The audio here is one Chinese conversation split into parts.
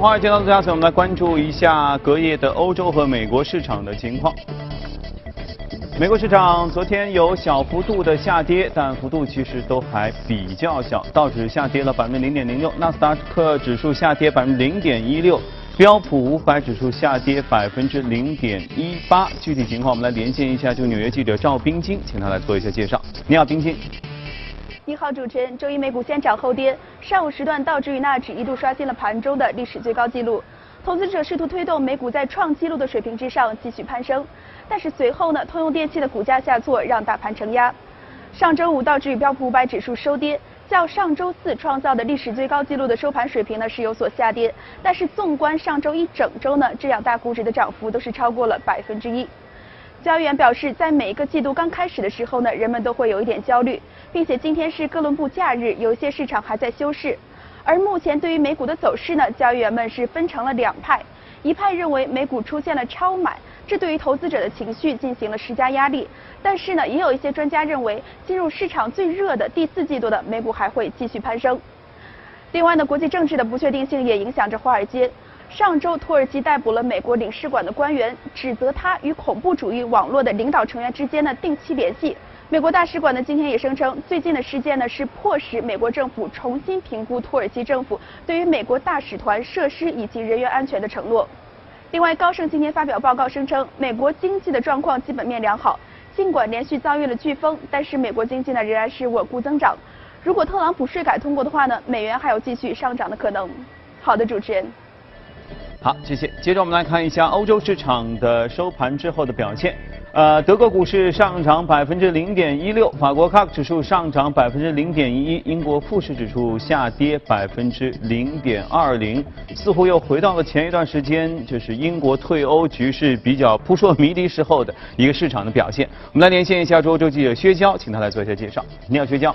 华尔街到陆家嘴，我们来关注一下隔夜的欧洲和美国市场的情况。美国市场昨天有小幅度的下跌，但幅度其实都还比较小。道指下跌了百分之零点零六，纳斯达克指数下跌百分之零点一六，标普五百指数下跌百分之零点一八。具体情况，我们来连线一下就纽约记者赵冰晶，请他来做一下介绍。你好，冰晶。你好，主持人。周一美股先涨后跌，上午时段道指与纳指一度刷新了盘中的历史最高纪录，投资者试图推动美股在创纪录的水平之上继续攀升。但是随后呢，通用电气的股价下挫，让大盘承压。上周五道指与标普五百指数收跌，较上周四创造的历史最高纪录的收盘水平呢是有所下跌。但是纵观上周一整周呢，这两大股指的涨幅都是超过了百分之一。交易员表示，在每一个季度刚开始的时候呢，人们都会有一点焦虑，并且今天是哥伦布假日，有一些市场还在休市。而目前对于美股的走势呢，交易员们是分成了两派，一派认为美股出现了超买。这对于投资者的情绪进行了施加压力，但是呢，也有一些专家认为，进入市场最热的第四季度的美股还会继续攀升。另外呢，国际政治的不确定性也影响着华尔街。上周，土耳其逮捕了美国领事馆的官员，指责他与恐怖主义网络的领导成员之间的定期联系。美国大使馆呢今天也声称，最近的事件呢是迫使美国政府重新评估土耳其政府对于美国大使团设施以及人员安全的承诺。另外，高盛今天发表报告声称，美国经济的状况基本面良好，尽管连续遭遇了飓风，但是美国经济呢仍然是稳固增长。如果特朗普税改通过的话呢，美元还有继续上涨的可能。好的，主持人。好，谢谢。接着我们来看一下欧洲市场的收盘之后的表现。呃，德国股市上涨百分之零点一六，法国 CAC 指数上涨百分之零点一一，英国富时指数下跌百分之零点二零，似乎又回到了前一段时间，就是英国退欧局势比较扑朔迷离时候的一个市场的表现。我们来连线一下欧洲记者薛娇，请他来做一下介绍。你好，薛娇。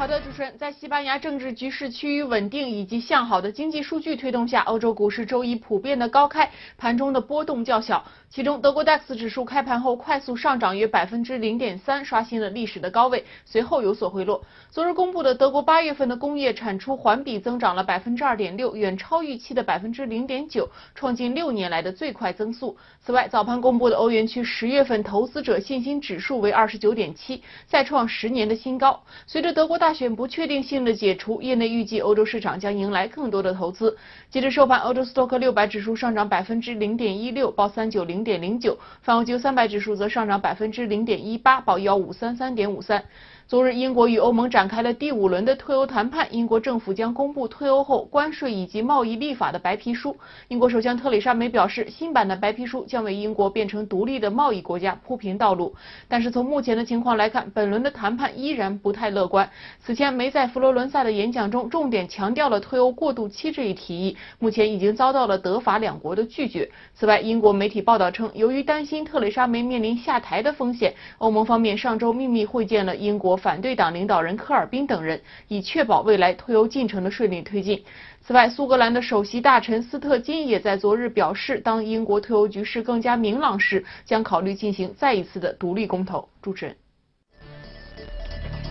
好的，主持人，在西班牙政治局势趋于稳定以及向好的经济数据推动下，欧洲股市周一普遍的高开，盘中的波动较小。其中，德国 DAX 指数开盘后快速上涨约百分之零点三，刷新了历史的高位，随后有所回落。昨日公布的德国八月份的工业产出环比增长了百分之二点六，远超预期的百分之零点九，创近六年来的最快增速。此外，早盘公布的欧元区十月份投资者信心指数为二十九点七，再创十年的新高。随着德国大选不确定性的解除，业内预计欧洲市场将迎来更多的投资。截至收盘，欧洲斯托克六百指数上涨百分之零点一六，报三九零。点零九，泛欧三百指数则上涨百分之零点一八，报幺五三三点五三。昨日，英国与欧盟展开了第五轮的退欧谈判。英国政府将公布退欧后关税以及贸易立法的白皮书。英国首相特蕾莎梅表示，新版的白皮书将为英国变成独立的贸易国家铺平道路。但是从目前的情况来看，本轮的谈判依然不太乐观。此前，梅在佛罗伦萨的演讲中重点强调了退欧过渡期这一提议，目前已经遭到了德法两国的拒绝。此外，英国媒体报道称，由于担心特蕾莎梅面临下台的风险，欧盟方面上周秘密会见了英国。反对党领导人科尔宾等人，以确保未来脱欧进程的顺利推进。此外，苏格兰的首席大臣斯特金也在昨日表示，当英国脱欧局势更加明朗时，将考虑进行再一次的独立公投。主持人。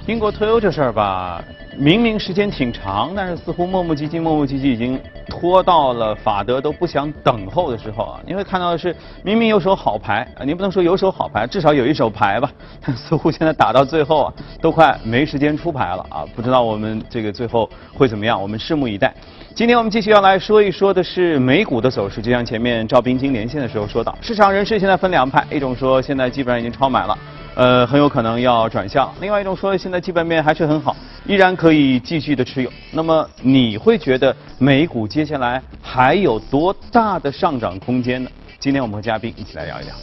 英国退欧这事儿吧，明明时间挺长，但是似乎磨磨唧唧、磨磨唧唧，已经拖到了法德都不想等候的时候啊！你会看到的是，明明有手好牌啊，您不能说有手好牌，至少有一手牌吧。但似乎现在打到最后啊，都快没时间出牌了啊！不知道我们这个最后会怎么样，我们拭目以待。今天我们继续要来说一说的是美股的走势，就像前面赵冰晶连线的时候说到，市场人士现在分两派，一种说现在基本上已经超买了。呃，很有可能要转向。另外一种说，现在基本面还是很好，依然可以继续的持有。那么你会觉得美股接下来还有多大的上涨空间呢？今天我们和嘉宾一起来聊一聊。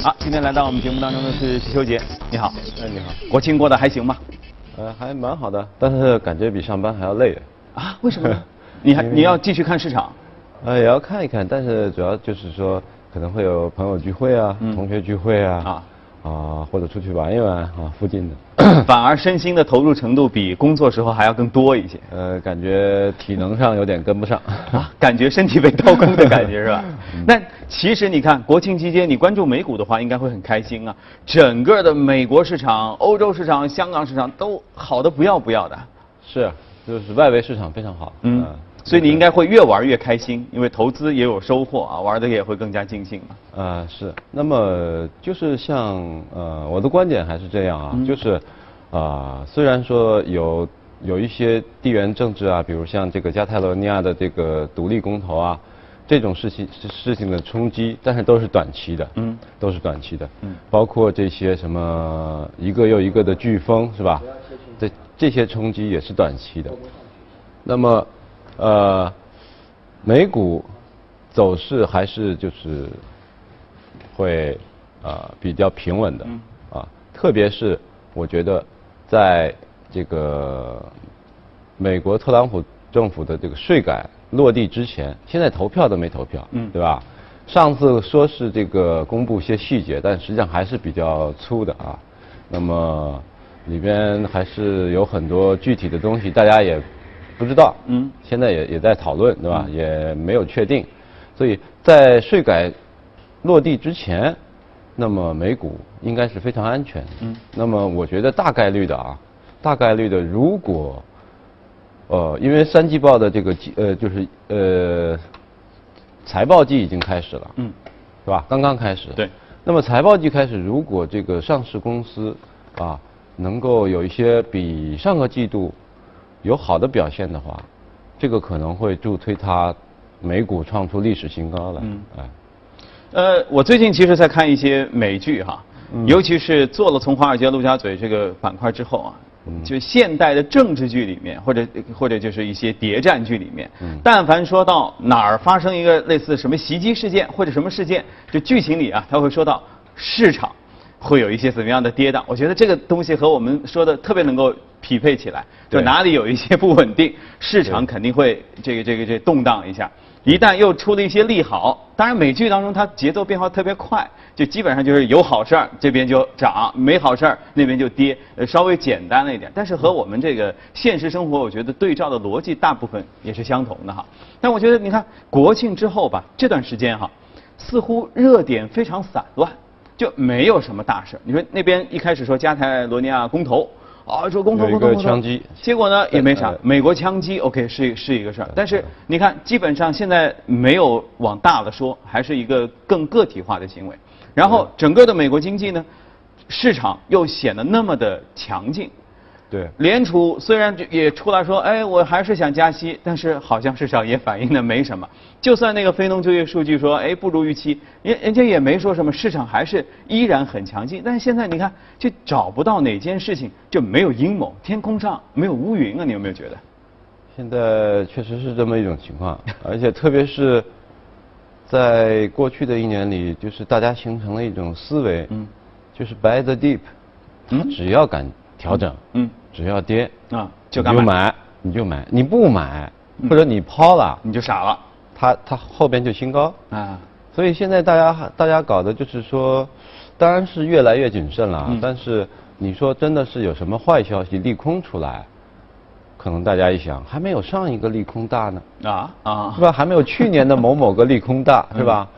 好，今天来到我们节目当中的是徐秋杰，你好。哎，你好。国庆过得还行吗？呃，还蛮好的，但是感觉比上班还要累。啊？为什么？你还你要继续看市场？呃，也要看一看，但是主要就是说可能会有朋友聚会啊，同学聚会啊，啊，或者出去玩一玩啊，附近的。反而身心的投入程度比工作时候还要更多一些。呃，感觉体能上有点跟不上。啊，感觉身体被掏空的感觉是吧？那其实你看国庆期间你关注美股的话，应该会很开心啊。整个的美国市场、欧洲市场、香港市场都好的不要不要的。是，就是外围市场非常好。嗯，所以你应该会越玩越开心，因为投资也有收获啊，玩的也会更加尽兴嘛。啊、是。那么就是像呃，我的观点还是这样啊，就是啊、虽然说有有一些地缘政治啊，比如像这个加泰罗尼亚的这个独立公投啊，这种事情事情的冲击，但是都是短期的，嗯，都是短期的，嗯，包括这些什么一个又一个的飓风是吧？这这些冲击也是短期的。那么，呃，美股走势还是就是会呃比较平稳的，啊，特别是我觉得在这个美国特朗普政府的这个税改落地之前，现在投票都没投票，嗯对吧？上次说是这个公布一些细节，但实际上还是比较粗的啊。那么里边还是有很多具体的东西，大家也不知道。嗯，现在也也在讨论，对吧？也没有确定，所以在税改落地之前，那么美股应该是非常安全。嗯，那么我觉得大概率的啊，大概率的，如果呃，因为三季报的这个季呃，就是呃，财报季已经开始了，嗯，是吧？刚刚开始。对。那么财报季开始，如果这个上市公司啊能够有一些比上个季度有好的表现的话，这个可能会助推它美股创出历史新高来。嗯哎，呃，我最近其实在看一些美剧哈，嗯尤其是做了从华尔街、陆家嘴这个板块之后啊，嗯就现代的政治剧里面，或者或者就是一些谍战剧里面，嗯但凡说到哪儿发生一个类似什么袭击事件或者什么事件，就剧情里啊，他会说到市场会有一些怎么样的跌宕。我觉得这个东西和我们说的特别能够匹配起来，就哪里有一些不稳定，市场肯定会这个这个这动荡一下。一旦又出了一些利好，当然美剧当中它节奏变化特别快，就基本上就是有好事儿这边就涨，没好事儿那边就跌，呃稍微简单了一点。但是和我们这个现实生活，我觉得对照的逻辑大部分也是相同的哈。但我觉得你看国庆之后吧，这段时间哈，似乎热点非常散乱，就没有什么大事儿。你说那边一开始说加泰罗尼亚公投。啊，说公投公投公投个枪击结果呢也没啥呃。美国枪击，OK 是是一个事儿，但是你看，基本上现在没有往大了说，还是一个更个体化的行为。然后整个的美国经济呢，市场又显得那么的强劲。对。联储虽然也出来说，哎，我还是想加息，但是好像市场也反映的没什么。就算那个非农就业数据说，哎，不如预期，人人家也没说什么，市场还是依然很强劲。但是现在你看，就找不到哪件事情就没有阴谋，天空上没有乌云啊，你有没有觉得？现在确实是这么一种情况，而且特别是在过去的一年里，就是大家形成了一种思维，嗯就是 buy the deep，嗯只要敢调整，嗯只要跌啊，就就敢买，你就买，你不买或者你抛了，你就傻了它它后边就新高，啊。所以现在大家大家搞的就是说，当然是越来越谨慎了，嗯但是你说真的是有什么坏消息利空出来，可能大家一想还没有上一个利空大呢。啊啊是吧？还没有去年的某某个利空大，嗯是吧？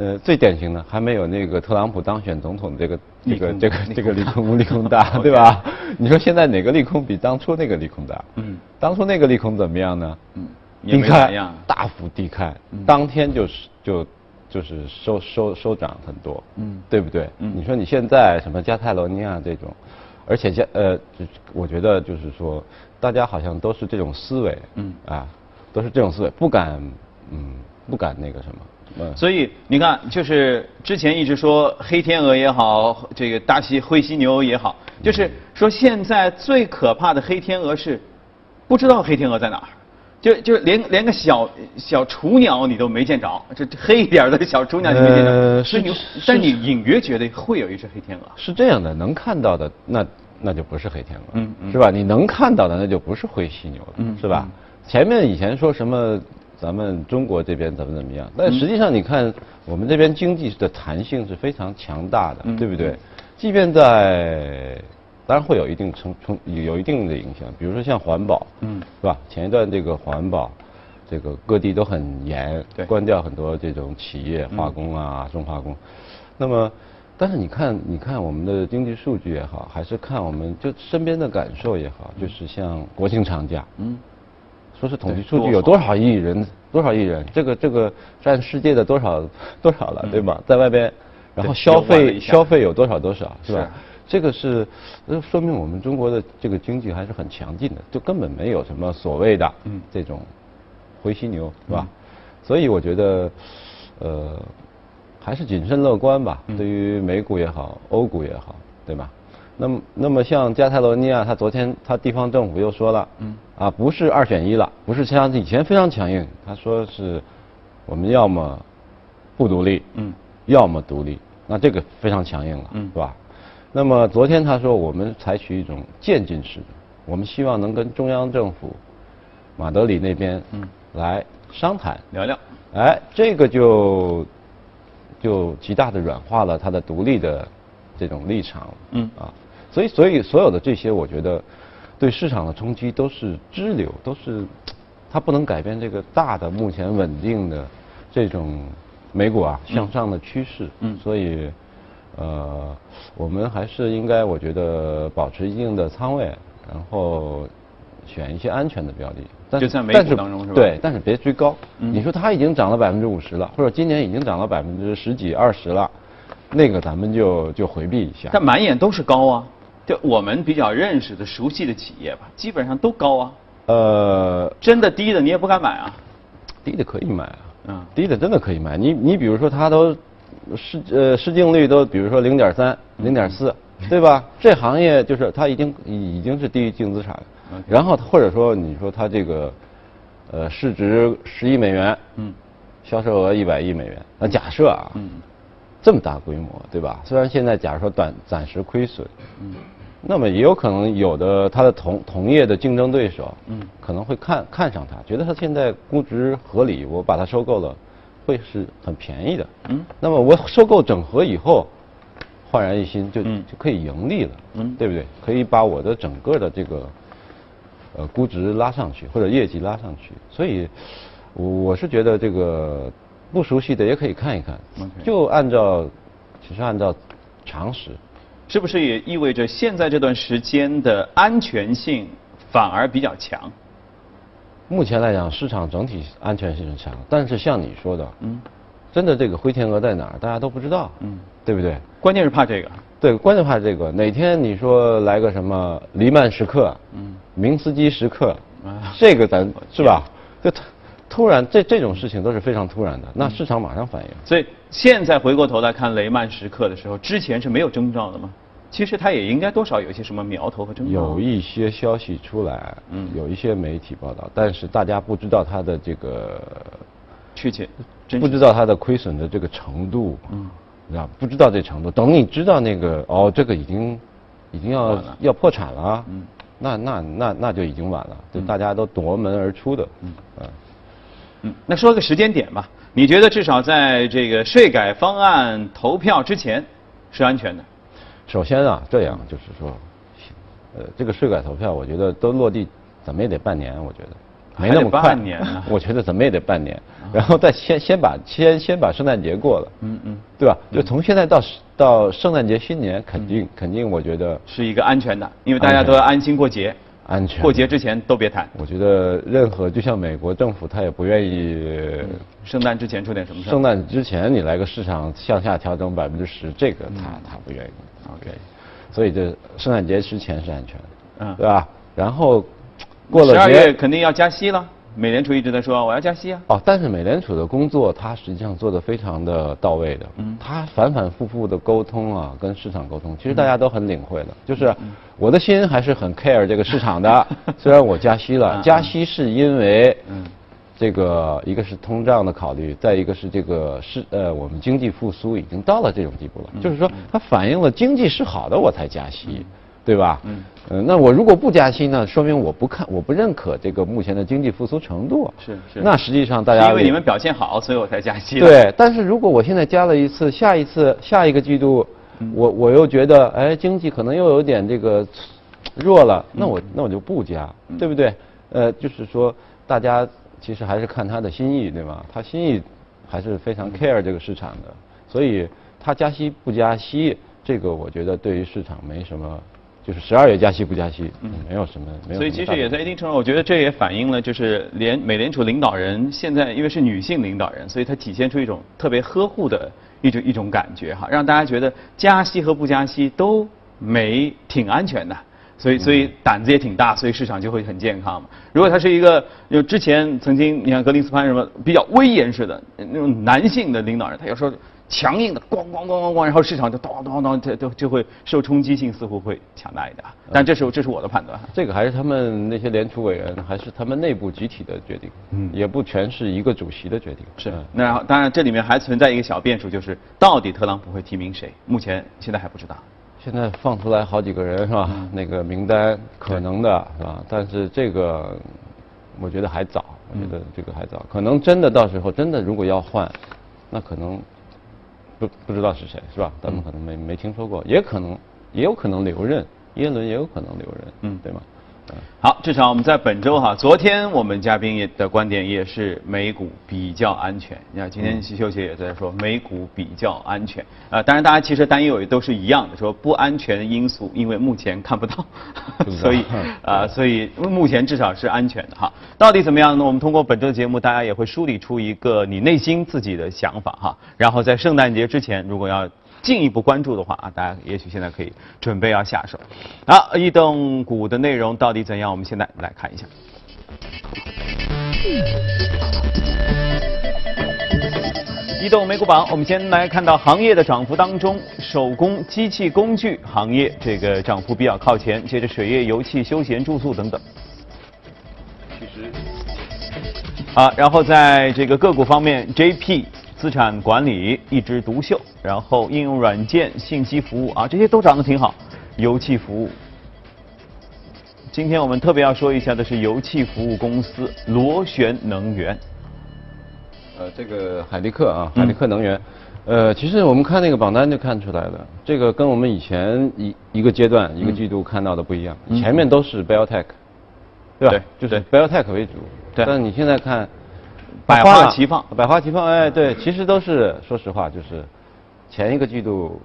呃，最典型的还没有那个特朗普当选总统的这个这个这个这个利空空利空大，对吧？你说现在哪个利空比当初那个利空大？嗯当初那个利空怎么样呢？嗯，也低开。大幅低开嗯，当天就是就就是收收收涨很多，嗯对不对？嗯你说你现在什么加泰罗尼亚这种，而且加呃，就我觉得就是说，大家好像都是这种思维，嗯啊，都是这种思维，不敢嗯不敢那个什么，嗯，所以你看，就是之前一直说黑天鹅也好，这个大犀灰犀牛也好，就是说现在最可怕的黑天鹅是不知道黑天鹅在哪儿，就就连连个小小雏鸟你都没见着，这这黑一点儿的小雏鸟你没见着，但你隐约觉得会有一只黑天鹅。是这样的，能看到的那那就不是黑天鹅，嗯嗯是吧？你能看到的那就不是灰犀牛了，嗯是吧？嗯前面以前说什么咱们中国这边怎么怎么样，但实际上你看我们这边经济的弹性是非常强大的，嗯。对不对？即便在当然会有一定冲冲有一定的影响，比如说像环保，嗯，是吧？前一段这个环保，这个各地都很严，对。关掉很多这种企业，化工啊、重化工。那么，但是你看，你看我们的经济数据也好，还是看我们就身边的感受也好，就是像国庆长假，嗯，说是统计数据有多少亿人，多少亿人，这个这个占世界的多少 多少了，对吧？在外边，然后消费消费有多少多少，是吧？这个是，呃，说明我们中国的这个经济还是很强劲的，就根本没有什么所谓的嗯这种灰犀牛，是吧？所以我觉得，呃，还是谨慎乐观吧。嗯对于美股也好，欧股也好，对吧？那么，那么像加泰罗尼亚，他昨天他地方政府又说了，嗯，啊，不是二选一了，不是像以前非常强硬，他说是我们要么不独立，嗯，要么独立，那这个非常强硬了，嗯是吧？那么昨天他说我们采取一种渐进式的，我们希望能跟中央政府马德里那边嗯来商谈，聊聊，哎，这个就就极大的软化了他的独立的这种立场，嗯啊，所以所以所有的这些，我觉得对市场的冲击都是支流，都是它不能改变这个大的目前稳定的这种美股啊向上的趋势，嗯所以呃，我们还是应该我觉得保持一定的仓位，然后选一些安全的标的。但就是在美股当中是吧对，但是别追高。嗯你说它已经涨了百分之五十了，或者今年已经涨了百分之十几、二十了，那个咱们就就回避一下。但满眼都是高啊，就我们比较认识的、熟悉的企业吧，基本上都高啊。呃，真的低的你也不敢买啊。低的可以买啊，嗯低的真的可以买。你你比如说它都市呃市净率都比如说零点三、零点四，对吧？这行业就是它已经已已经是低于净资产了。然后或者说你说它这个呃市值十亿美元，嗯销售额一百亿美元，那假设啊，嗯这么大规模，对吧？虽然现在假如说短暂时亏损，嗯那么也有可能有的它的同同业的竞争对手，嗯可能会看看上它，觉得它现在估值合理，我把它收购了，会是很便宜的。嗯那么我收购整合以后，焕然一新，就嗯就可以盈利了，嗯对不对？可以把我的整个的这个呃估值拉上去，或者业绩拉上去。所以，我我是觉得这个不熟悉的也可以看一看就按照其实按照常识。是不是也意味着现在这段时间的安全性反而比较强？目前来讲，市场整体安全性是强，但是像你说的，嗯真的这个灰天鹅在哪儿，大家都不知道，嗯，对不对？关键是怕这个。对，关键怕这个，哪天你说来个什么黎曼时刻，嗯明斯基时刻啊，这个咱是吧？就突突然这这种事情都是非常突然的，那市场马上反应。所以现在回过头来看雷曼时刻的时候，之前是没有征兆的吗？其实它也应该多少有一些什么苗头和征兆。有一些消息出来，嗯。有一些媒体报道，但是大家不知道它的这个确切，不知道它的亏损的这个程度，嗯，知道不知道这程度。等你知道那个哦，这个已经已经要要破产了，嗯，那那那那就已经晚了，就大家都夺门而出的，嗯。嗯，那说个时间点吧，你觉得至少在这个税改方案投票之前是安全的？首先啊，这样就是说，呃，这个税改投票，我觉得都落地怎么也得半年，我觉得没那么快。半年啊 我觉得怎么也得半年，然后再先先把先先把圣诞节过了，嗯嗯，对吧？就从现在到到圣诞节新年，肯定肯定，我觉得是一个安全的，因为大家都要安心过节，安全。过节之前都别谈，我觉得任何就像美国政府，他也不愿意圣诞之前出点什么事。圣诞之前你来个市场向下调整百分之十，这个他他不愿意。OK，所以这圣诞节之前是安全的，嗯对吧？然后过了十二月肯定要加息了，美联储一直在说我要加息啊。哦，但是美联储的工作，它实际上做的非常的到位的。嗯它反反复复的沟通啊，跟市场沟通，其实大家都很领会的。嗯就是我的心还是很 care 这个市场的，虽然我加息了，嗯加息是因为嗯这个一个是通胀的考虑，再一个是这个是呃我们经济复苏已经到了这种地步了，嗯就是说它反映了经济是好的，我才加息。对吧？嗯呃，那我如果不加息呢，说明我不看，我不认可这个目前的经济复苏程度。是是那实际上大家因为你们表现好，所以我才加息。对，但是如果我现在加了一次，下一次下一个季度我我又觉得哎经济可能又有点这个弱了，那我那我就不加，对不对？呃，就是说大家其实还是看他的心意，对吧？他心意还是非常 care 这个市场的，所以他加息不加息，这个我觉得对于市场没什么。就是十二月加息不加息，嗯，没有什么，没有。所以其实也在一定程度，我觉得这也反映了，就是联美联储领导人现在因为是女性领导人，所以她体现出一种特别呵护的一种一种感觉哈，让大家觉得加息和不加息都没挺安全的，所以所以胆子也挺大，所以市场就会很健康嘛。如果他是一个就之前曾经你看格林斯潘什么比较威严式的那种男性的领导人，他有时候。强硬的咣咣咣咣咣，然后市场就咚咚咚，就就就会受冲击性似乎会强大一点。但这是这是我的判断，这个还是他们那些联储委员，还是他们内部集体的决定，嗯，也不全是一个主席的决定。是。那当然这里面还存在一个小变数，就是到底特朗普会提名谁？目前现在还不知道。现在放出来好几个人是吧？那个名单可能的是吧？但是这个我觉得还早，我觉得这个还早。可能真的到时候真的如果要换，那可能。不不知道是谁是吧？咱们可能没没听说过，也可能也有可能留任，耶伦也有可能留任，嗯，对吗？好，至少我们在本周哈，昨天我们嘉宾也的观点也是美股比较安全。你看今天徐秀杰也在说美股比较安全啊，当然大家其实担忧也都是一样的，说不安全因素，因为目前看不到，所以啊，所以目前至少是安全的哈。到底怎么样呢？我们通过本周的节目，大家也会梳理出一个你内心自己的想法哈。然后在圣诞节之前，如果要。进一步关注的话啊，大家也许现在可以准备要下手。好，移动股的内容到底怎样？我们现在来看一下。移动美股榜，我们先来看到行业的涨幅当中，手工机器工具行业这个涨幅比较靠前，接着水业、油气、休闲、住宿等等。其实，啊，然后在这个个股方面，JP。资产管理一枝独秀，然后应用软件、信息服务啊，这些都涨得挺好。油气服务，今天我们特别要说一下的是油气服务公司螺旋能源。呃，这个海力克啊，海力克能源，呃，其实我们看那个榜单就看出来了，这个跟我们以前一一个阶段、一个季度看到的不一样，前面都是 Biotech，对吧？就是 Biotech 为主，对。但你现在看。百花齐放，百花齐放，哎，对，其实都是说实话，就是前一个季度，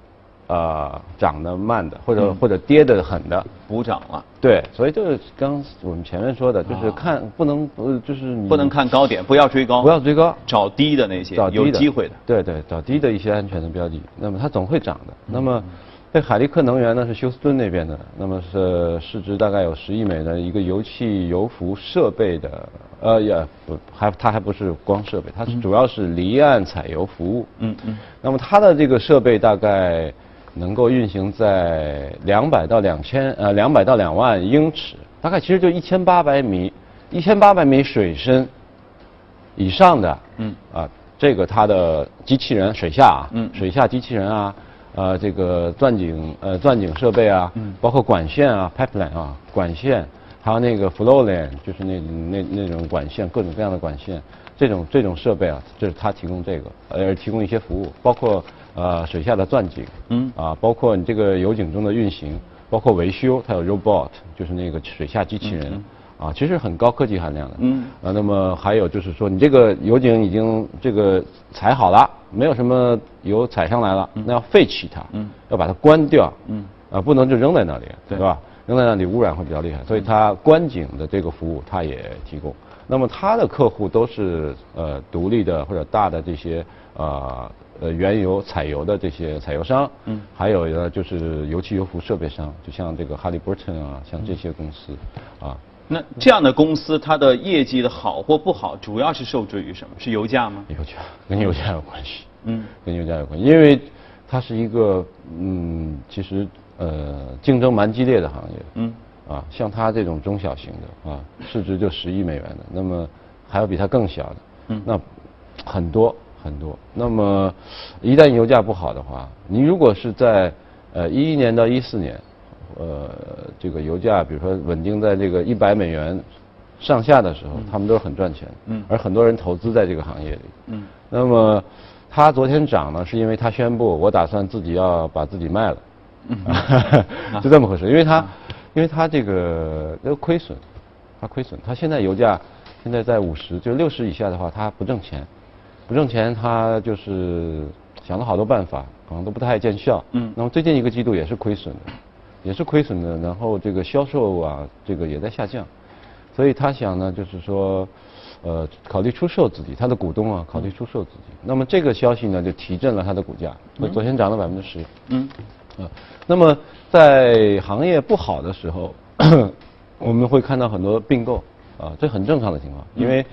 呃，涨得慢的，或者或者跌得狠的，补涨了。对，所以就是刚我们前面说的，就是看不能呃就是不能看高点，不要追高，不要追高，找低的那些，找有机会的。对对，找低的一些安全的标的，那么它总会涨的。那么。这海利克能源呢是休斯敦那边的，那么是市值大概有十亿美的一个油气油服设备的，呃也不还它还不是光设备，它是主要是离岸采油服务。嗯嗯。那么它的这个设备大概能够运行在两百到两千呃两百到两万英尺，大概其实就一千八百米一千八百米水深以上的。嗯。啊，这个它的机器人水下啊，嗯，水下机器人啊。呃，这个钻井呃钻井设备啊，包括管线啊，pipeline 啊，管线，还有那个 flow line，就是那那那种管线，各种各样的管线，这种这种设备啊，就是他提供这个，呃，提供一些服务，包括呃水下的钻井，嗯，啊，包括你这个油井中的运行，包括维修，它有 robot，就是那个水下机器人。啊，其实很高科技含量的。嗯。啊，那么还有就是说，你这个油井已经这个采好了，没有什么油采上来了，那要废弃它，嗯，要把它关掉，嗯，啊，不能就扔在那里，对吧？扔在那里污染会比较厉害，所以它观景的这个服务它也提供。那么它的客户都是呃独立的或者大的这些呃呃原油采油的这些采油商，嗯，还有呢就是油气油服设备商，就像这个哈利波特啊，像这些公司，啊。那这样的公司，它的业绩的好或不好，主要是受制于什么？是油价吗？油价跟油价有关系。嗯，跟油价有关系，因为它是一个嗯，其实呃竞争蛮激烈的行业。嗯。啊，像它这种中小型的啊，市值就十亿美元的，那么还有比它更小的。嗯。那很多很多。那么一旦油价不好的话，你如果是在呃一一年到一四年。呃，这个油价，比如说稳定在这个一百美元上下的时候，他们都是很赚钱。嗯。而很多人投资在这个行业里。嗯。那么，它昨天涨呢，是因为它宣布我打算自己要把自己卖了，嗯 就这么回事。因为它，因为它这个这个亏损，它亏损，它现在油价现在在五十，就六十以下的话，它不挣钱，不挣钱，它就是想了好多办法，可能都不太见效。嗯。那么最近一个季度也是亏损的，也是亏损的，然后这个销售啊，这个也在下降，所以他想呢，就是说。呃，考虑出售自己，他的股东啊，考虑出售自己。那么这个消息呢，就提振了他的股价，昨天涨了百分之十。嗯。啊，那么在行业不好的时候，我们会看到很多并购，啊，这很正常的情况，因为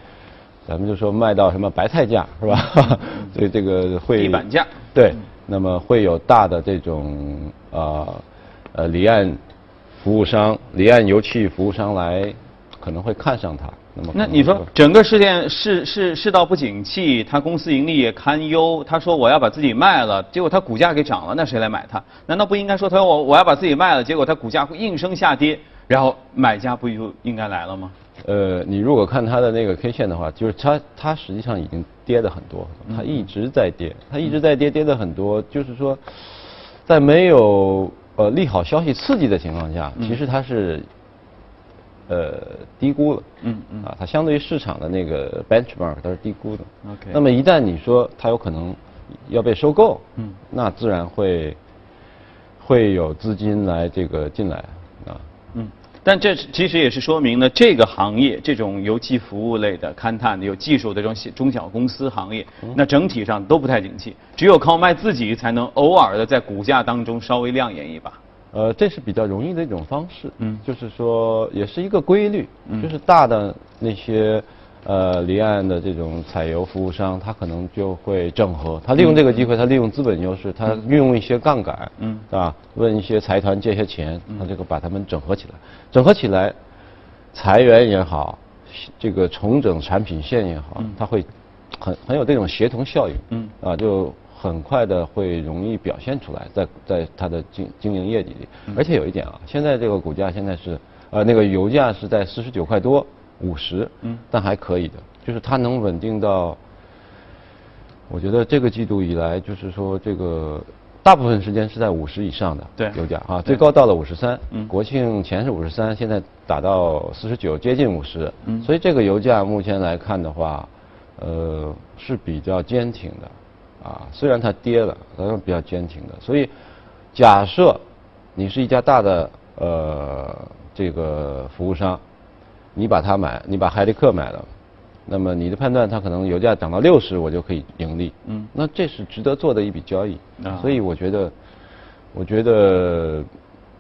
咱们就说卖到什么白菜价是吧？所以这个会地板价。对，那么会有大的这种啊呃离岸服务商、离岸油气服务商来可能会看上它。那么，那你说整个事件世世世道不景气，他公司盈利也堪忧。他说我要把自己卖了，结果他股价给涨了，那谁来买它？难道不应该说他说我我要把自己卖了，结果他股价会应声下跌，然后买家不就应该来了吗？呃，你如果看它的那个 K 线的话，就是它它实际上已经跌的很多，它一直在跌，它一直在跌，跌的很多。就是说，在没有呃利好消息刺激的情况下，其实它是。呃，低估了，嗯嗯，啊，它相对于市场的那个 benchmark 它是低估的。OK。那么一旦你说它有可能要被收购，嗯，那自然会会有资金来这个进来。但这其实也是说明了这个行业这种油气服务类的勘探的有技术的这种中小公司行业，那整体上都不太景气，只有靠卖自己才能偶尔的在股价当中稍微亮眼一把。呃，这是比较容易的一种方式，嗯，就是说也是一个规律，嗯，就是大的那些呃离岸的这种采油服务商，他可能就会整合，他利用这个机会，他利用资本优势，他运用一些杠杆，嗯，是吧？问一些财团借些钱，他这个把他们整合起来，整合起来，裁员也好，这个重整产品线也好，他会很很有这种协同效应，嗯，啊就。很快的会容易表现出来，在在它的经经营业绩里，而且有一点啊，现在这个股价现在是，呃，那个油价是在四十九块多，五十，嗯，但还可以的，就是它能稳定到，我觉得这个季度以来，就是说这个大部分时间是在五十以上的，对，油价啊，最高到了五十三，嗯，国庆前是五十三，现在打到四十九，接近五十，嗯，所以这个油价目前来看的话，呃，是比较坚挺的。啊，虽然它跌了，但是比较坚挺的。所以，假设你是一家大的呃这个服务商，你把它买，你把海利克买了，那么你的判断它可能油价涨到六十，我就可以盈利。嗯，那这是值得做的一笔交易。啊，所以我觉得，我觉得，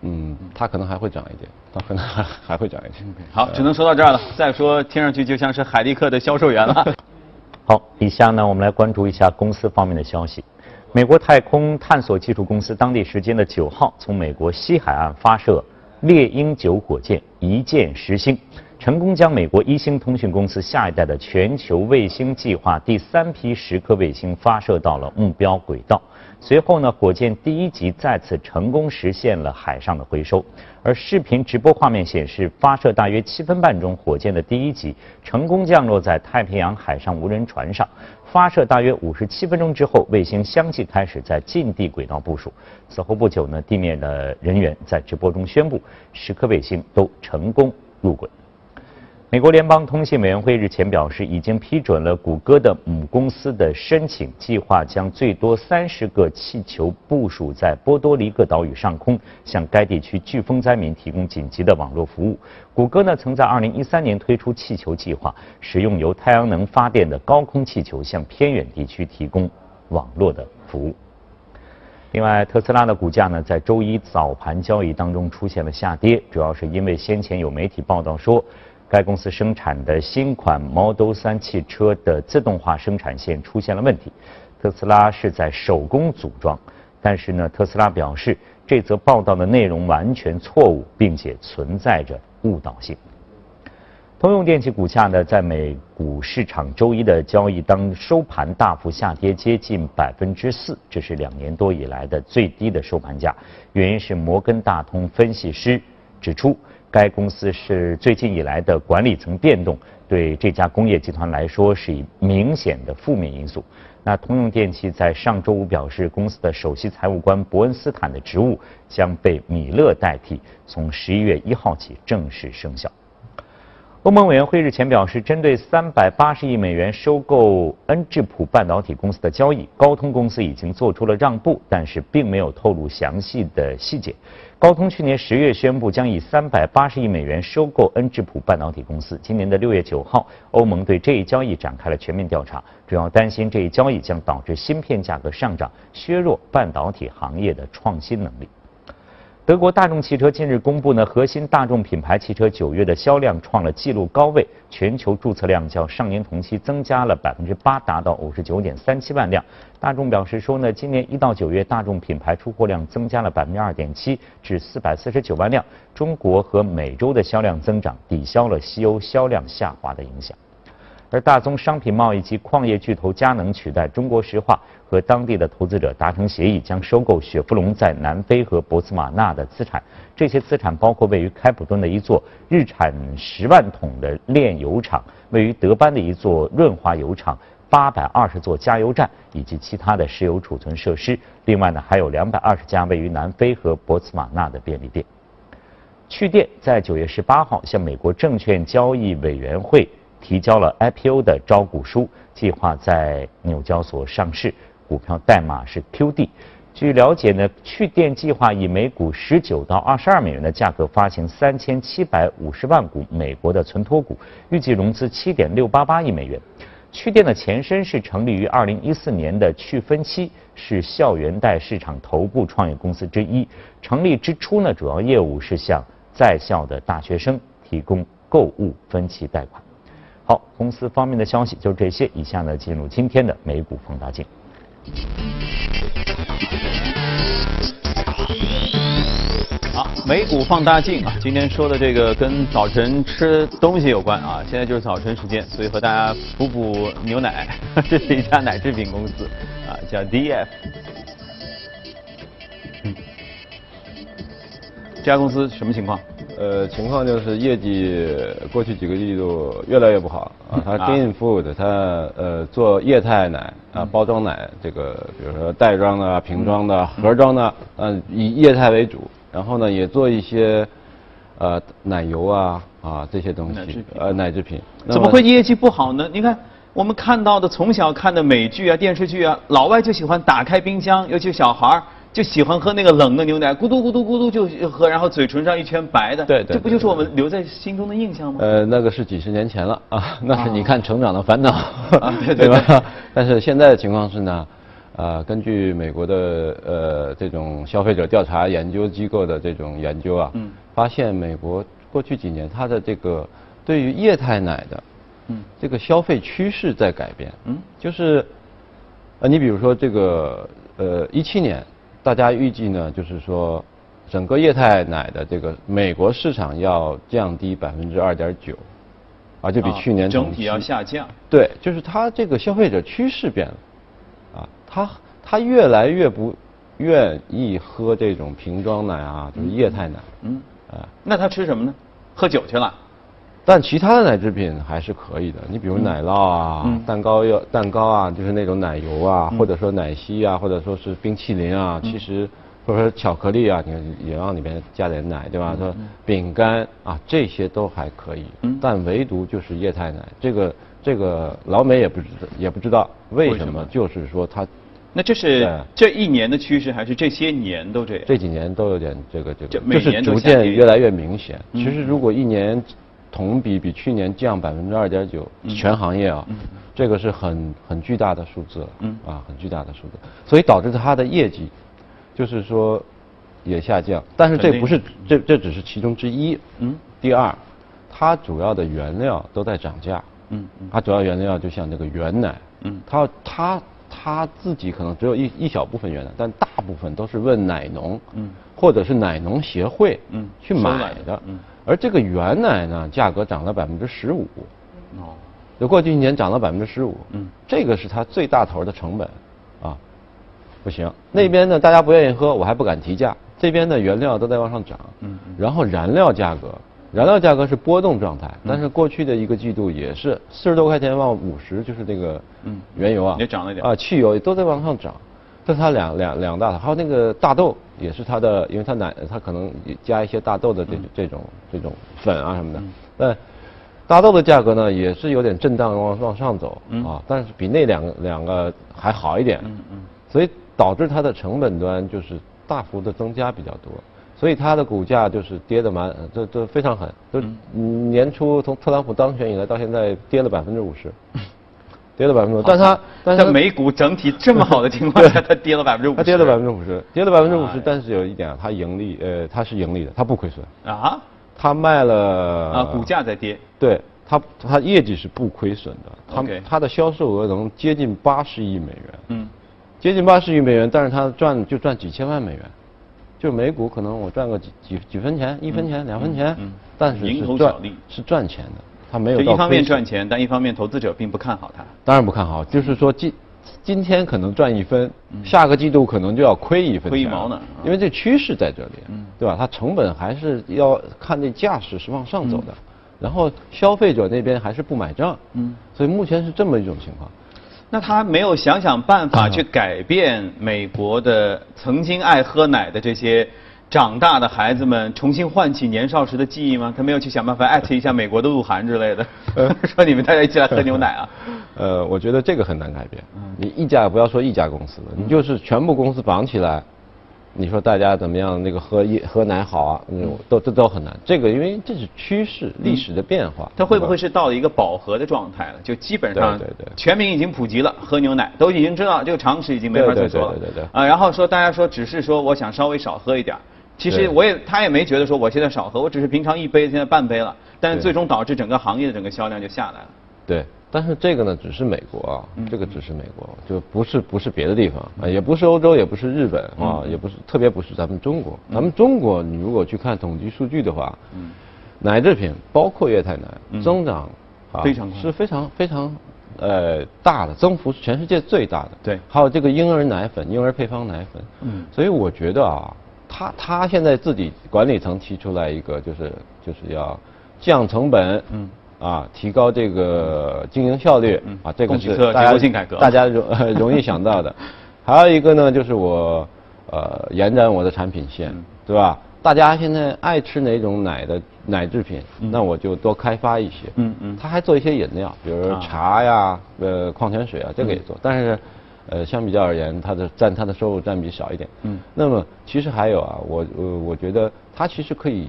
嗯，它可能还会涨一点，它可能还还会涨一点。好，只能说到这儿了。再说，听上去就像是海利克的销售员了。好，以下呢，我们来关注一下公司方面的消息。美国太空探索技术公司当地时间的九号，从美国西海岸发射猎鹰九火箭，一箭十星，成功将美国一星通讯公司下一代的全球卫星计划第三批十颗卫星发射到了目标轨道。随后呢，火箭第一级再次成功实现了海上的回收，而视频直播画面显示，发射大约七分半钟，火箭的第一级成功降落在太平洋海上无人船上。发射大约五十七分钟之后，卫星相继开始在近地轨道部署。此后不久呢，地面的人员在直播中宣布，十颗卫星都成功入轨。美国联邦通信委员会日前表示，已经批准了谷歌的母公司的申请，计划将最多三十个气球部署在波多黎各岛屿上空，向该地区飓风灾民提供紧急的网络服务。谷歌呢，曾在二零一三年推出气球计划，使用由太阳能发电的高空气球向偏远地区提供网络的服务。另外，特斯拉的股价呢，在周一早盘交易当中出现了下跌，主要是因为先前有媒体报道说。该公司生产的新款 Model 3汽车的自动化生产线出现了问题，特斯拉是在手工组装，但是呢，特斯拉表示这则报道的内容完全错误，并且存在着误导性。通用电气股价呢，在美股市场周一的交易当收盘大幅下跌接近百分之四，这是两年多以来的最低的收盘价。原因是摩根大通分析师指出。该公司是最近以来的管理层变动，对这家工业集团来说是以明显的负面因素。那通用电气在上周五表示，公司的首席财务官伯恩斯坦的职务将被米勒代替，从十一月一号起正式生效。欧盟委员会日前表示，针对三百八十亿美元收购恩智浦半导体公司的交易，高通公司已经做出了让步，但是并没有透露详细的细节。高通去年十月宣布将以三百八十亿美元收购恩智浦半导体公司，今年的六月九号，欧盟对这一交易展开了全面调查，主要担心这一交易将导致芯片价格上涨，削弱半导体行业的创新能力。德国大众汽车近日公布呢，核心大众品牌汽车九月的销量创了纪录高位，全球注册量较上年同期增加了百分之八，达到五十九点三七万辆。大众表示说呢，今年一到九月，大众品牌出货量增加了百分之二点七，至四百四十九万辆。中国和美洲的销量增长抵消了西欧销量下滑的影响。而大宗商品贸易及矿业巨头佳能取代中国石化，和当地的投资者达成协议，将收购雪佛龙在南非和博茨瓦纳的资产。这些资产包括位于开普敦的一座日产十万桶的炼油厂，位于德班的一座润滑油厂，八百二十座加油站以及其他的石油储存设施。另外呢，还有两百二十家位于南非和博茨瓦纳的便利店。趣店在九月十八号向美国证券交易委员会。提交了 IPO 的招股书，计划在纽交所上市，股票代码是 QD。据了解呢，趣店计划以每股十九到二十二美元的价格发行三千七百五十万股美国的存托股，预计融资七点六八八亿美元。趣店的前身是成立于二零一四年的趣分期，是校园贷市场头部创业公司之一。成立之初呢，主要业务是向在校的大学生提供购物分期贷款。好，公司方面的消息就这些。以下呢，进入今天的美股放大镜。好，美股放大镜啊，今天说的这个跟早晨吃东西有关啊。现在就是早晨时间，所以和大家补补牛奶。这是一家奶制品公司啊，叫 DF。这家公司什么情况？呃，情况就是业绩过去几个季度越来越不好啊。它 Gain Food，它呃做液态奶啊，包装奶这个，比如说袋装的、瓶装的、盒装的，嗯，以液态为主。然后呢，也做一些呃奶油啊啊这些东西，呃奶制品。怎么会业绩不好呢？你看我们看到的，从小看的美剧啊、电视剧啊，老外就喜欢打开冰箱，尤其小孩儿。就喜欢喝那个冷的牛奶，咕嘟咕嘟咕嘟就喝，然后嘴唇上一圈白的，对对，这不就是我们留在心中的印象吗？呃，那个是几十年前了啊，那是你看《成长的烦恼》啊，对 对吧？但是现在的情况是呢，呃，根据美国的呃这种消费者调查研究机构的这种研究啊，嗯，发现美国过去几年它的这个对于液态奶的，嗯，这个消费趋势在改变，嗯，就是，呃，你比如说这个呃一七年。大家预计呢，就是说，整个液态奶的这个美国市场要降低百分之二点九，啊，就比去年整体要下降。对，就是它这个消费者趋势变了，啊，他他越来越不愿意喝这种瓶装奶啊，就是液态奶。嗯。啊，那他吃什么呢？喝酒去了。但其他的奶制品还是可以的，你比如奶酪啊、蛋糕要蛋糕啊，就是那种奶油啊，或者说奶昔啊，或者说是冰淇淋啊，其实或者说巧克力啊，你看也往里面加点奶，对吧？说饼干啊，这些都还可以，但唯独就是液态奶，这个这个老美也不知道也不知道为什么，就是说它。那这是这一年的趋势，还是这些年都这样？这几年都有点这个这个，就是逐渐越来越明显。其实如果一年。同比比去年降百分之二点九，全行业啊，这个是很很巨大的数字了，啊，很巨大的数字，所以导致它的业绩，就是说也下降。但是这不是这这只是其中之一。嗯。第二，它主要的原料都在涨价。嗯。它主要原料就像这个原奶。嗯。它它它自己可能只有一一小部分原奶，但大部分都是问奶农。嗯。或者是奶农协会。嗯。去买的。嗯。而这个原奶呢，价格涨了百分之十五，哦，就过去一年涨了百分之十五，嗯，这个是它最大头的成本，啊，不行，那边呢大家不愿意喝，我还不敢提价，这边的原料都在往上涨，嗯，然后燃料价格燃料价格是波动状态，但是过去的一个季度也是四十多块钱往五十，就是这个嗯原油啊，也涨了一点。啊，汽油也都在往上涨，这是它两两两大的，还有那个大豆也是它的，因为它奶它可能也加一些大豆的这这种这种粉啊什么的，但大豆的价格呢也是有点震荡往往上走啊，但是比那两个两个还好一点，嗯嗯。所以导致它的成本端就是大幅的增加比较多，所以它的股价就是跌得蛮，这这非常狠，就嗯。年初从特朗普当选以来到现在跌了百分之五十，跌了百分之五，但它但是它在美股整体这么好的情况下，它跌了百分之五，它跌了百分之五十，跌了百分之五哎。十，但是有一点啊，它盈利，呃，它是盈利的，它不亏损，啊？它卖了啊，股价在跌，对它它业绩是不亏损的，它它的销售额能接近八十亿美元，嗯。接近八十亿美元，但是它赚就赚几千万美元，就美股可能我赚个几几几分钱，一分钱、两分钱，嗯但是蝇是赚是赚钱的，它没有到一方面赚钱，但一方面投资者并不看好他。当然不看好，就是说今今天可能赚一分，下个季度可能就要亏一分亏一毛呢因为这趋势在这里，嗯。对吧？它成本还是要看这架势是往上走的，嗯。然后消费者那边还是不买账，嗯。所以目前是这么一种情况。那他没有想想办法去改变美国的曾经爱喝奶的这些长大的孩子们，重新唤起年少时的记忆吗？他没有去想办法艾特一下美国的鹿晗之类的，说你们大家一起来喝牛奶啊？呃，我觉得这个很难改变。嗯你一家不要说一家公司了，你就是全部公司绑起来，你说大家怎么样？那个喝一喝奶好啊，那种都这都很难。这个因为这是趋势，历史的变化。它会不会是到了一个饱和的状态了？就基本上对对对全民已经普及了，喝牛奶都已经知道这个常识已经没法再说了。对对对对啊，然后说大家说只是说我想稍微少喝一点儿其实我也他也没觉得说我现在少喝，我只是平常一杯现在半杯了，但是最终导致整个行业的整个销量就下来了。对，但是这个呢，只是美国啊，嗯这个只是美国，就不是不是别的地方啊，也不是欧洲，也不是日本嗯。啊，也不是特别不是咱们中国。咱们中国，你如果去看统计数据的话，奶制品包括液态奶嗯。增长啊非常快是非常非常呃大的，增幅是全世界最大的。对。还有这个婴儿奶粉、婴儿配方奶粉，嗯。所以我觉得啊，他他现在自己管理层提出来一个，就是就是要降成本，嗯啊，提高这个经营效率，嗯啊，这个是大家性改革大家容 容易想到的。还有一个呢，就是我呃延展我的产品线，嗯对吧？大家现在爱吃哪种奶的奶制品，那我就多开发一些。嗯嗯他还做一些饮料，比如啊茶呀、呃矿泉水啊，这个也做，但是。呃，相比较而言，它的占它的收入占比少一点。嗯那么其实还有啊，我我我觉得它其实可以，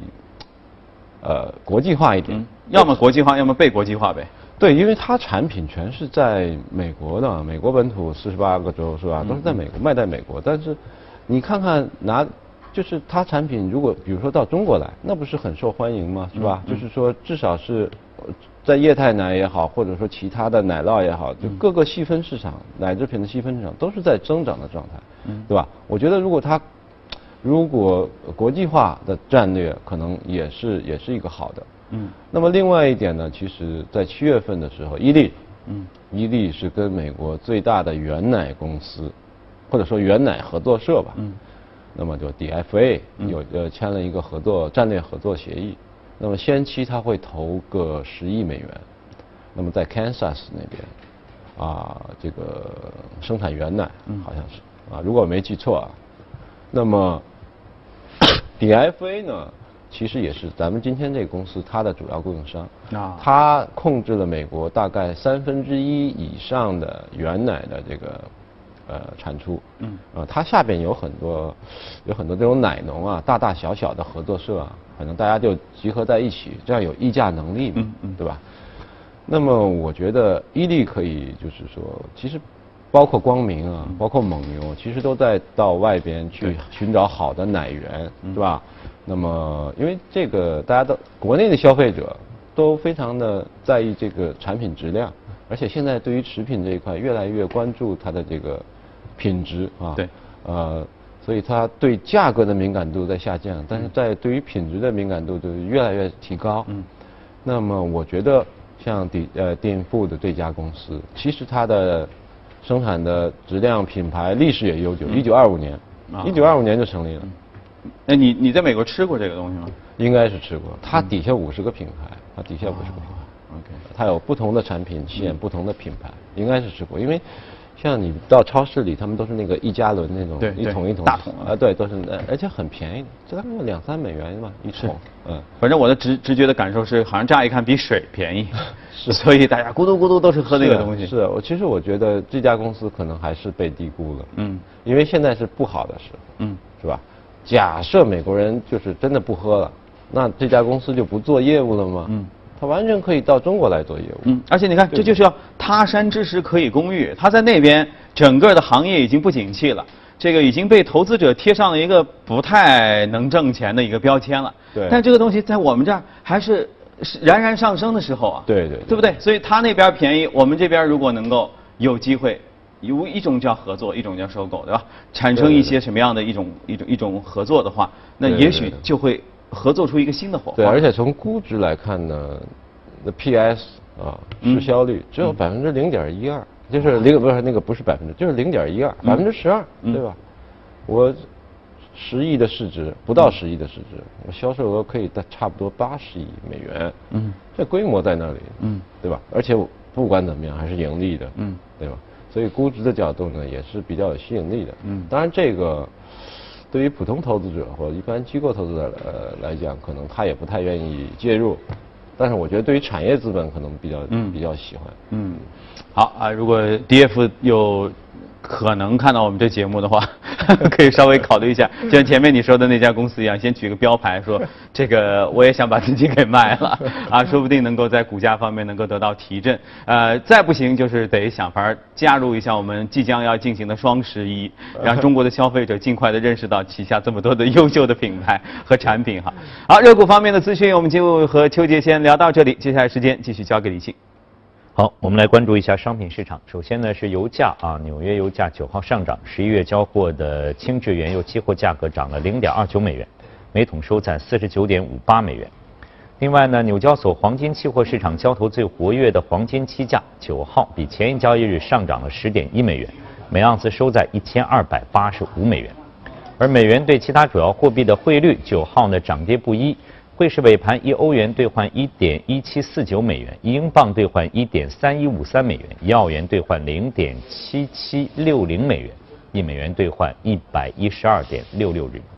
呃，国际化一点。嗯，要么国际化，要么被国际化呗。对，因为它产品全是在美国的，美国本土四十八个州是吧，都是在美国卖在美国。但是你看看拿，就是它产品如果比如说到中国来，那不是很受欢迎吗？是吧？就是说至少是呃在液态奶也好，或者说其他的奶酪也好，就各个细分市场奶制品的细分市场都是在增长的状态，对吧？我觉得如果它如果国际化的战略可能也是也是一个好的。嗯那么另外一点呢，其实在七月份的时候，伊利，嗯，伊利是跟美国最大的原奶公司，或者说原奶合作社吧，嗯，那么就 DFA 有呃签了一个合作战略合作协议，那么先期他会投个十亿美元，那么在 Kansas 那边，啊，这个生产原奶，好像是啊，如果我没记错啊，那么 DFA 呢，其实也是咱们今天这个公司它的主要供应商。啊。它控制了美国大概三分之一以上的原奶的这个呃产出。嗯。呃，它下边有很多有很多这种奶农啊，大大小小的合作社啊，可能大家就集合在一起，这样有议价能力嘛，嗯嗯对吧？那么我觉得伊利可以就是说，其实包括光明啊，包括蒙牛，其实都在到外边去寻找好的奶源，是吧？那么因为这个大家都国内的消费者都非常的在意这个产品质量，而且现在对于食品这一块越来越关注它的这个品质啊。对。呃，所以它对价格的敏感度在下降，但是在对于品质的敏感度就越来越提高。嗯。那么我觉得像底呃店铺的这家公司，其实它的生产的质量、品牌历史也悠久，一九二五年啊，一九二五年就成立了。那你你在美国吃过这个东西吗应该是吃过。它底下五十个品牌，它底下五十个品牌。？OK，它有不同的产品线、不同的品牌，应该是吃过。因为像你到超市里，他们都是那个一加仑那种对对一桶一桶大桶啊，对，都是呃而且很便宜的，就大概两三美元吧一桶。嗯，反正我的直直觉的感受是，好像乍一看比水便宜，是，所以大家咕嘟咕嘟都是喝那个东西。是的，我其实我觉得这家公司可能还是被低估了。嗯因为现在是不好的时候，嗯，是吧？假设美国人就是真的不喝了，那这家公司就不做业务了吗？嗯，他完全可以到中国来做业务。嗯，而且你看，这就是要他山之石可以攻玉。他在那边整个的行业已经不景气了，这个已经被投资者贴上了一个不太能挣钱的一个标签了。对但这个东西在我们这儿还是是冉冉上升的时候啊。对对对对不对？所以他那边便宜，我们这边如果能够有机会。有一种叫合作，一种叫收购，对吧？产生一些什么样的一种一种一种合作的话，那也许就会合作出一个新的火花。对，而且从估值来看呢，那 PS 啊嗯市销率只有百分之零点一二，就是零不是那个不是百分之，就是零点一二，百分之十二，嗯对吧？我十亿的市值，不到十亿的市值，我销售额可以到差不多八十亿美元，嗯，这规模在那里，嗯，对吧？而且不管怎么样还是盈利的，嗯，对吧？所以估值的角度呢，也是比较有吸引力的，嗯当然这个。对于普通投资者或一般机构投资者呃来讲，可能他也不太愿意介入，但是我觉得对于产业资本可能比较、嗯比较喜欢。嗯，好啊，如果 DF 有可能看到我们这节目的话，可以稍微考虑一下，就像前面你说的那家公司一样，先举个标牌说 这个我也想把自己给卖了 啊，说不定能够在股价方面能够得到提振。呃，再不行就是得想法加入一下我们即将要进行的双十一，让中国的消费者尽快的认识到旗下这么多的优秀的品牌和产品哈。好，热股方面的资讯我们就和邱杰先聊到这里，接下来时间继续交给李信。好，我们来关注一下商品市场。首先呢是油价啊，纽约油价九号上涨，十一月交货的轻质原油期货价格涨了零点二九美元，每桶收在四十九点五八美元。另外呢，纽交所黄金期货市场交投最活跃的黄金期价九号比前一交易日上涨了十点一美元，每盎司收在一千二百八十五美元。而美元对其他主要货币的汇率九号呢涨跌不一。瑞士尾盘，一欧元兑换一点一七四九美元，一英镑兑换一点三一五三美元，一澳元兑换零点七七六零美元，一美元兑换一百一十二点六六日元。